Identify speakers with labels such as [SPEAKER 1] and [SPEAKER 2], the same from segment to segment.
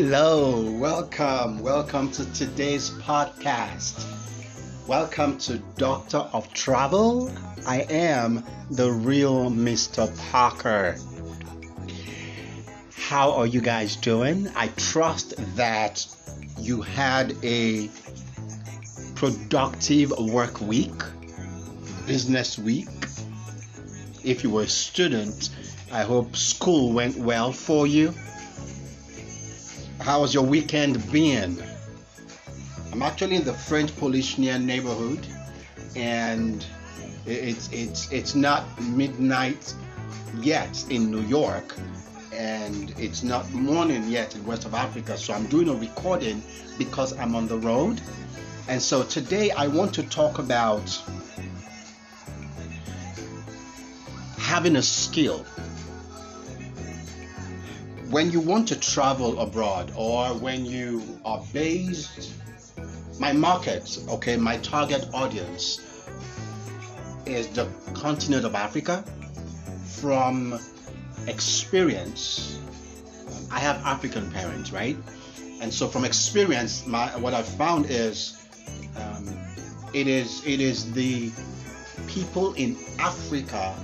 [SPEAKER 1] Hello, welcome, welcome to today's podcast. Welcome to Doctor of Travel. I am the real Mr. Parker. How are you guys doing? I trust that you had a productive work week, business week. If you were a student, I hope school went well for you. How's your weekend been? I'm actually in the French Polichinelle neighborhood, and it's it's it's not midnight yet in New York, and it's not morning yet in West of Africa. So I'm doing a recording because I'm on the road, and so today I want to talk about having a skill when you want to travel abroad or when you are based my market okay my target audience is the continent of africa. From experience i have african parents right? And so from experience my what i found is um, it is it is the people in africa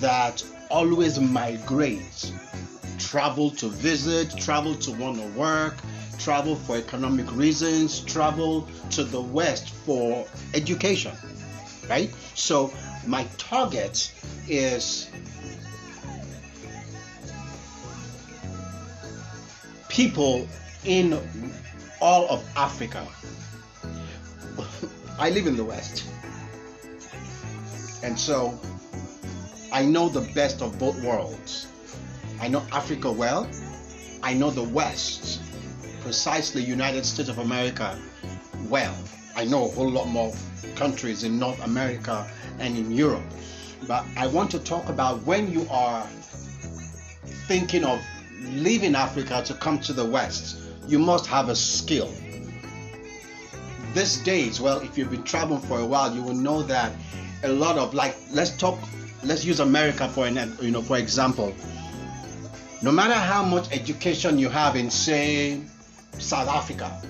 [SPEAKER 1] that always migrate travel to visit, travel to want to work, travel for economic reasons, travel to the West for education, right? So my target is people in all of Africa. I live in the West. And so I know the best of both worlds. I know Africa well. I know the West, precisely United States of America, well. I know a whole lot more countries in North America and in Europe. But I want to talk about when you are thinking of leaving Africa to come to the West, you must have a skill. These days, well, if you've been traveling for a while, you will know that a lot of like, let's talk, let's use America for an, you know, for example no matter how much education you have in, say, South Africa,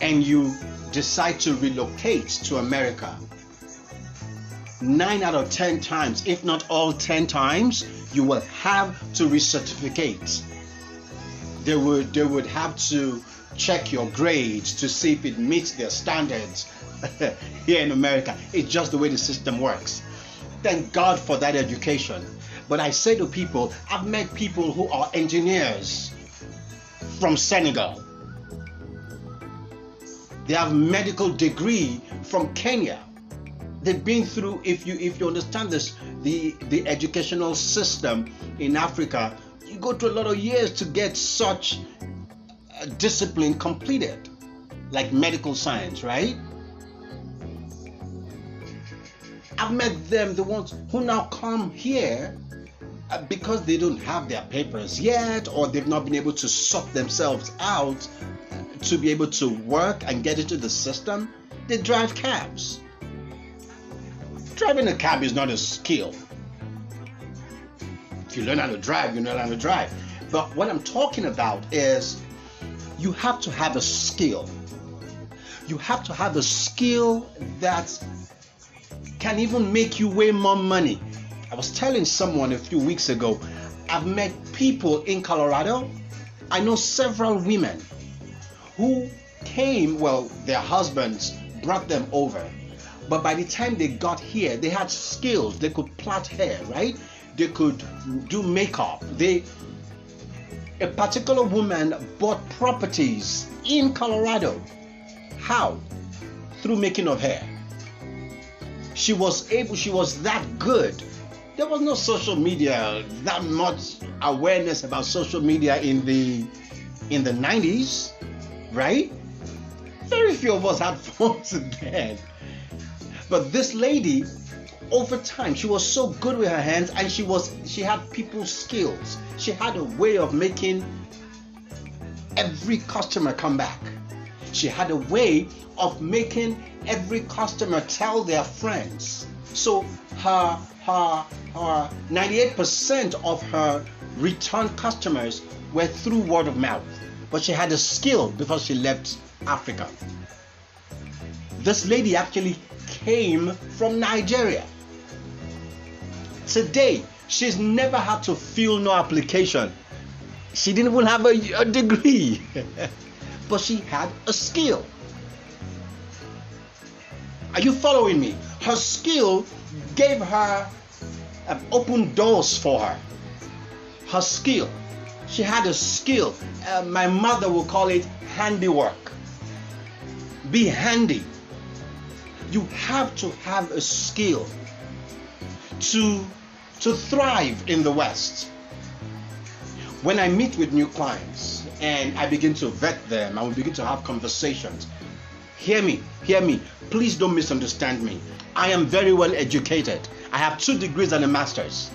[SPEAKER 1] and you decide to relocate to America, nine out of ten times, if not all ten times, you will have to recertificate. They would they would have to check your grades to see if it meets their standards here in America. It's just the way the system works. Thank God for that education. But I say to people, I've met people who are engineers from Senegal. They have medical degree from Kenya. They've been through if you if you understand this the the educational system in Africa, you go through a lot of years to get such discipline completed like medical science, right? I've met them, the ones who now come here uh, because they don't have their papers yet or they've not been able to sort themselves out to be able to work and get into the system, they drive cabs. Driving a cab is not a skill. If you learn how to drive, you learn how to drive. But what I'm talking about is you have to have a skill. You have to have a skill that can even make you way more money I was telling someone a few weeks ago, I've met people in Colorado. I know several women who came, well, their husbands brought them over. But by the time they got here, they had skills. They could plait hair, right? They could do makeup. They a particular woman bought properties in Colorado. How? Through making of hair. She was able, she was that good there was no social media, that much awareness about social media in the in the 90s, right? Very few of us had phones then. But this lady, over time, she was so good with her hands and she was she had people skills. She had a way of making every customer come back. She had a way of making every customer tell their friends. So her her her 98% of her return customers were through word of mouth. But she had a skill before she left Africa. This lady actually came from Nigeria. Today, she's never had to fill no application. She didn't even have a, a degree, but she had a skill. Are you following me? Her skill gave her uh, open doors for her. Her skill. She had a skill. Uh, my mother will call it handiwork. Be handy. You have to have a skill to, to thrive in the West. When I meet with new clients and I begin to vet them, I will begin to have conversations. Hear me, hear me. Please don't misunderstand me. I am very well educated. I have two degrees and a master's,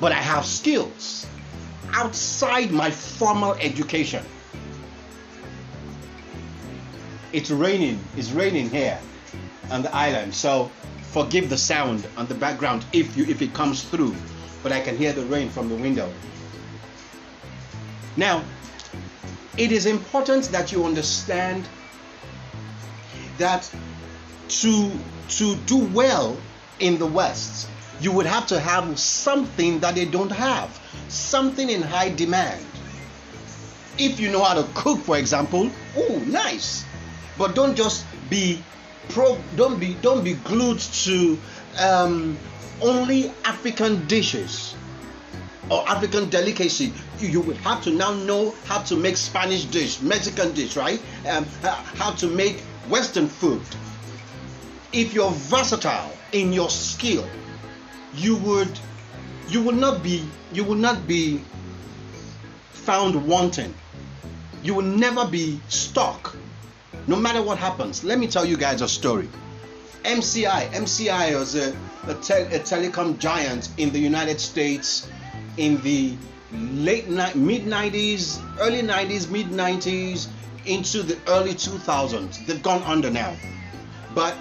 [SPEAKER 1] but I have skills outside my formal education. It's raining, it's raining here on the island, so forgive the sound on the background if you if it comes through, but I can hear the rain from the window. Now, it is important that you understand that to to do well in the West, you would have to have something that they don't have, something in high demand. If you know how to cook, for example, oh, nice. But don't just be pro. Don't be don't be glued to um, only African dishes or African delicacy. You, would have to now know how to make Spanish dish, Mexican dish, right? Um, how to make Western food. If you're versatile in your skill, you would you will not be you will not be found wanting. You will never be stuck. No matter what happens. Let me tell you guys a story. MCI, MCI was a, a, te- a telecom giant in the United States in the late ni- mid 90s, early 90s, mid 90s, into the early 2000s. They've gone under now. But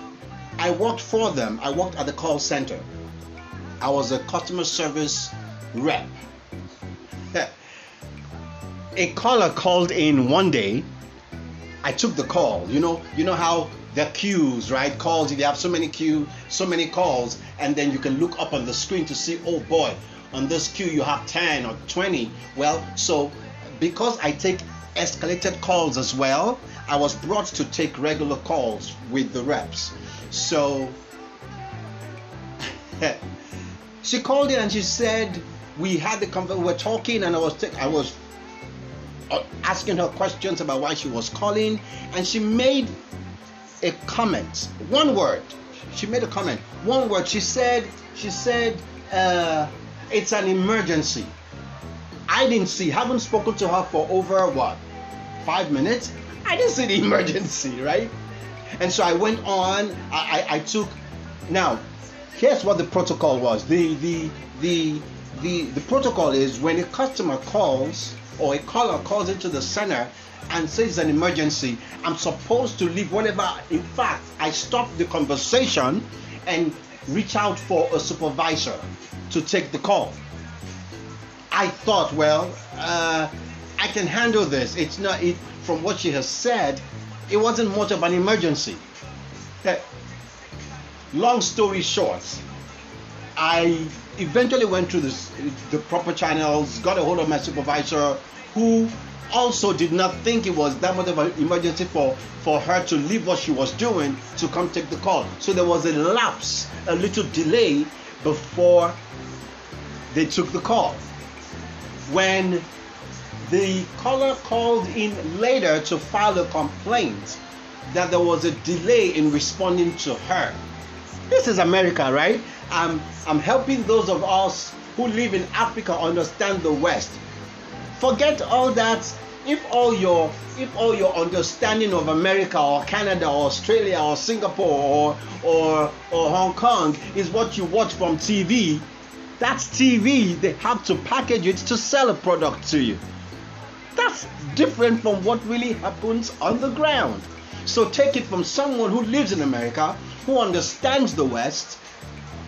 [SPEAKER 1] I worked for them. I worked at the call center. I was a customer service rep. a caller called in one day. I took the call. You know, you know how the queues, right? Calls, if you have so many queue, so many calls, and then you can look up on the screen to see, oh boy, on this queue you have 10 or 20. Well, so because I take escalated calls as well, I was brought to take regular calls with the reps. So she called in and she said we had the conversation. We were talking, and I was t- I was uh, asking her questions about why she was calling, and she made a comment. One word. She made a comment. One word. She said. She said. Uh, it's an emergency. I didn't see. Haven't spoken to her for over what? Five minutes. I didn't see the emergency, right? And so I went on. I, I, I took. Now, here's what the protocol was. The the the the the protocol is when a customer calls or a caller calls into the center and says an emergency, I'm supposed to leave whatever. In fact, I stop the conversation and reach out for a supervisor to take the call. I thought, well, uh, I can handle this. It's not. It, from what she has said, it wasn't much of an emergency. Uh, long story short, I eventually went through this, the proper channels, got a hold of my supervisor, who also did not think it was that much of an emergency for, for her to leave what she was doing to come take the call. So there was a lapse, a little delay before they took the call. When the caller called in later to file a complaint that there was a delay in responding to her. This is America, right? I'm, I'm helping those of us who live in Africa understand the West. Forget all that. If all your if all your understanding of America or Canada or Australia or Singapore or or, or Hong Kong is what you watch from TV, that's TV. They have to package it to sell a product to you. That's different from what really happens on the ground. So take it from someone who lives in America, who understands the West,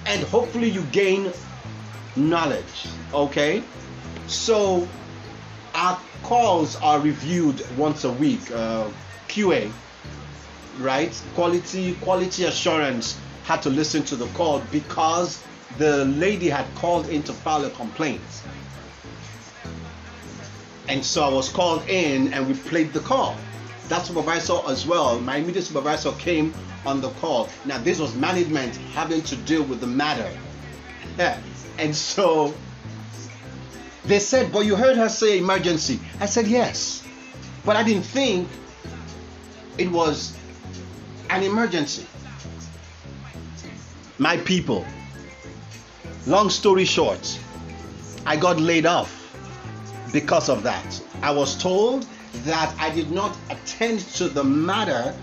[SPEAKER 1] and hopefully you gain knowledge. Okay, so our calls are reviewed once a week. Uh, QA, right? Quality quality assurance had to listen to the call because the lady had called in to file a complaint. And so I was called in and we played the call. That supervisor as well, my immediate supervisor came on the call. Now, this was management having to deal with the matter. and so they said, But you heard her say emergency. I said, Yes. But I didn't think it was an emergency. My people, long story short, I got laid off because of that. I was told that I did not attend to the matter.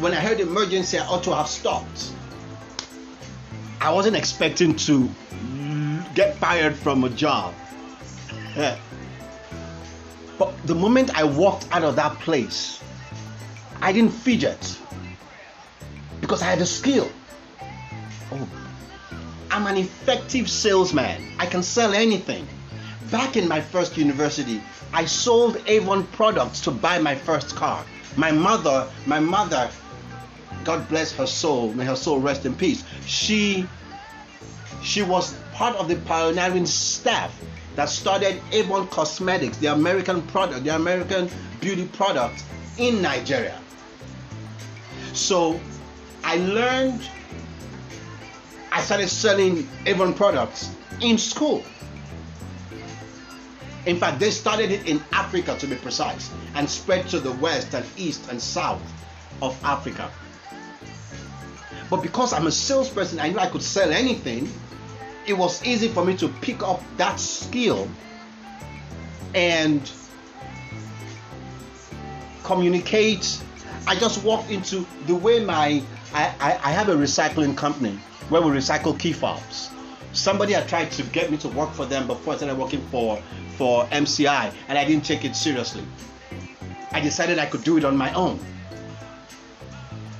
[SPEAKER 1] When I heard emergency, I ought to have stopped. I wasn't expecting to get fired from a job. but the moment I walked out of that place, I didn't fidget because I had a skill. Oh, I'm an effective salesman. I can sell anything. Back in my first university, I sold Avon products to buy my first car. My mother, my mother, God bless her soul, may her soul rest in peace. She she was part of the pioneering staff that started Avon Cosmetics, the American product, the American beauty product in Nigeria. So I learned I started selling Avon products in school. In fact, they started it in Africa to be precise and spread to the west and east and south of Africa. But because I'm a salesperson, I knew I could sell anything. It was easy for me to pick up that skill and communicate. I just walked into the way my I, I, I have a recycling company where we recycle key fobs. Somebody had tried to get me to work for them before I started working for for MCI, and I didn't take it seriously. I decided I could do it on my own.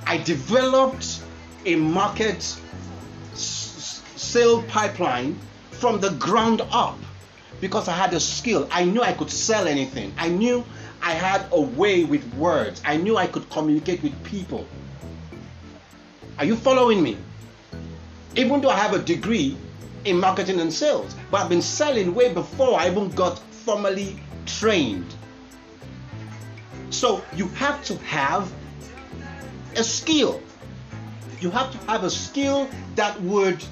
[SPEAKER 1] I developed a market sale pipeline from the ground up because I had a skill. I knew I could sell anything. I knew I had a way with words. I knew I could communicate with people. Are you following me? Even though I have a degree in marketing and sales, but I've been selling way before I even got formally trained. So you have to have a skill. You have to have a skill that would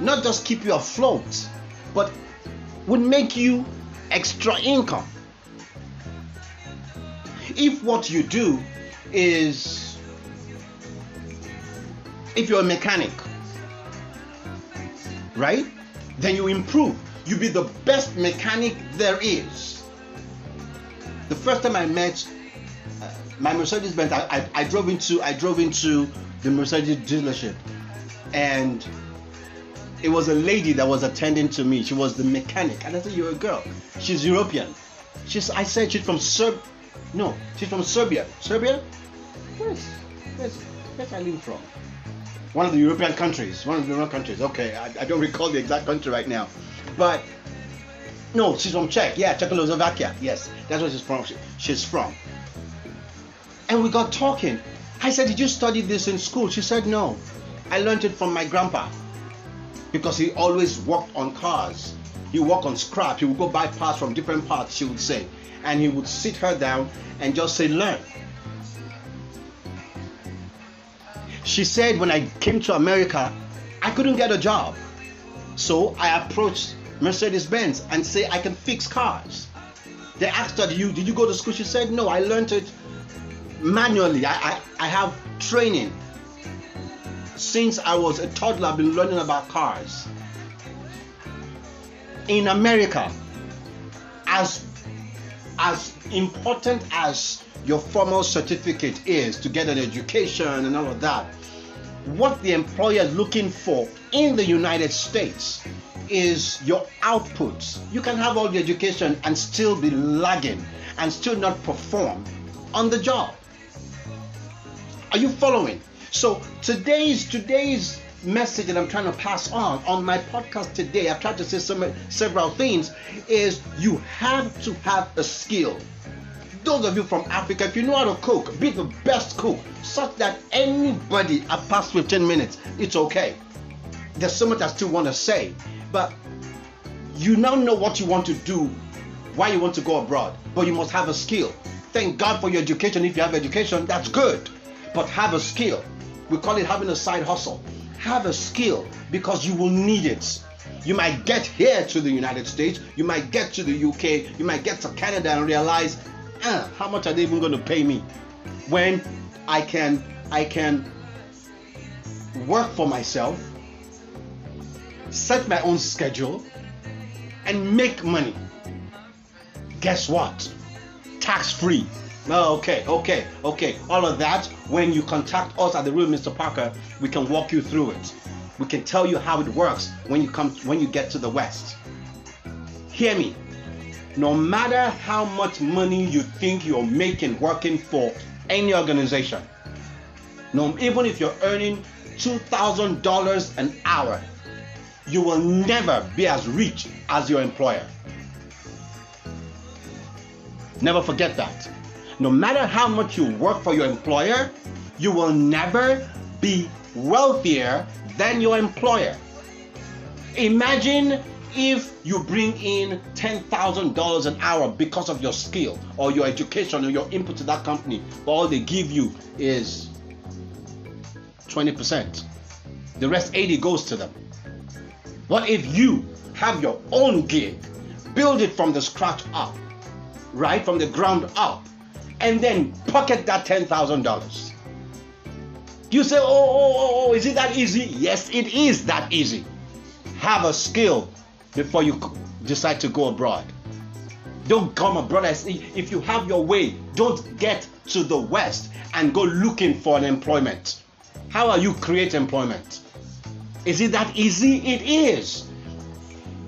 [SPEAKER 1] not just keep you afloat, but would make you extra income. If what you do is, if you're a mechanic, right? Then you improve. You be the best mechanic there is. The first time I met uh, my Mercedes Benz, I, I, I drove into I drove into the Mercedes dealership, and it was a lady that was attending to me. She was the mechanic, and I said, "You're a girl. She's European." She's I said she's from Serb. No, she's from Serbia. Serbia? Where's where's where's Eileen from? one of the European countries, one of the European countries. Okay, I, I, don't recall the exact country right now, but no, she's from Czech. Yeah, Czechoslovakia. Yes, that's where she's from. She, she's from. And we got talking. I said, "Did you study this in school?" She said, "No, I learned it from my grandpa because he always worked on cars. He worked on scrap. He would go buy parts from different parts." She would say, and he would sit her down and just say, "Learn." She said when I came to America, I couldn't get a job. So I approached Mercedes Benz and say I can fix cars. They asked her, you, did you go to school? She said, no, I learned it manually. I, I, I have training. Since I was a toddler, I've been learning about cars. In America, as, as important as your formal certificate is to get an education and all of that, what the employer is looking for in the United States is your output. You can have all the education and still be lagging and still not perform on the job. Are you following? So today's today's message that I'm trying to pass on on my podcast today, I've tried to say some, several things, is you have to have a skill. Those of you from Africa, if you know how to cook, be the best cook, such that anybody at past 15 minutes, it's okay. There's so much I still want to say, but you now know what you want to do, why you want to go abroad, but you must have a skill. Thank God for your education. If you have education, that's good, but have a skill. We call it having a side hustle. Have a skill because you will need it. You might get here to the United States, you might get to the UK, you might get to Canada and realize, ah, how much are they even going to pay me? When I can I can work for myself, set my own schedule, and make money. Guess what? Tax free. Oh, okay, okay, okay. All of that, when you contact us at the real Mr. Parker, we can walk you through it. We can tell you how it works when you come when you get to the West. Hear me. No matter how much money you think you're making working for any organization, no, even if you're earning $2,000 an hour, you will never be as rich as your employer. Never forget that. No matter how much you work for your employer, you will never be wealthier than your employer. Imagine if you bring in $10,000 an hour because of your skill or your education or your input to that company, but all they give you is 20%. The rest 80 goes to them. What if you have your own gig, build it from the scratch up, right from the ground up, and then pocket that $10,000. You say, oh, oh, oh, oh, is it that easy? Yes, it is that easy. Have a skill before you decide to go abroad. Don't come abroad if you have your way. Don't get to the West and go looking for an employment. How are you create employment? Is it that easy? It is.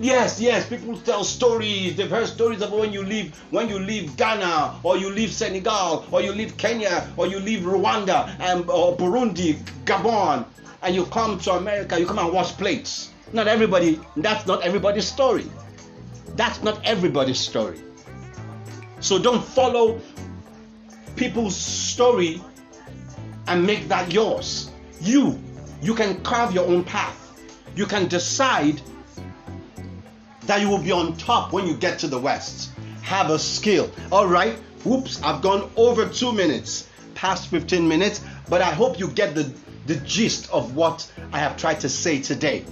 [SPEAKER 1] Yes, yes, people tell stories. They've heard stories of when you leave when you leave Ghana or you leave Senegal or you leave Kenya or you leave Rwanda and or Burundi, Gabon, and you come to America, you come and wash plates. Not everybody, that's not everybody's story. That's not everybody's story. So don't follow people's story and make that yours. You, you can carve your own path. You can decide that you will be on top when you get to the West. Have a skill. All right. Whoops, I've gone over two minutes, past 15 minutes, but I hope you get the, the gist of what I have tried to say today.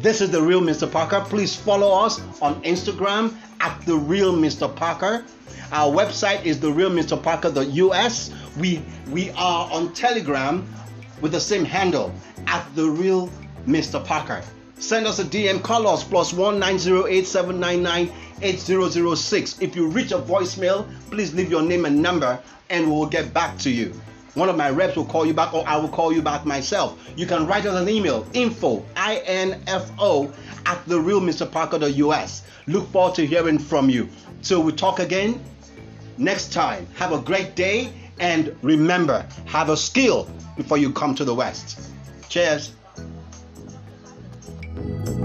[SPEAKER 1] This is the real Mr. Parker. Please follow us on Instagram at the real Mr. Parker. Our website is the real Mr. Parker.us. We we are on Telegram with the same handle at the real Mr. Parker. Send us a DM, call us plus one nine zero eight seven nine nine eight zero zero six. If you reach a voicemail, please leave your name and number and we will get back to you. One of my reps will call you back or I will call you back myself. You can write us an email, info, I-N-F-O, at the real Mr. Parker.us. Look forward to hearing from you. So we talk again next time. Have a great day and remember, have a skill before you come to the West. Cheers. Thank you.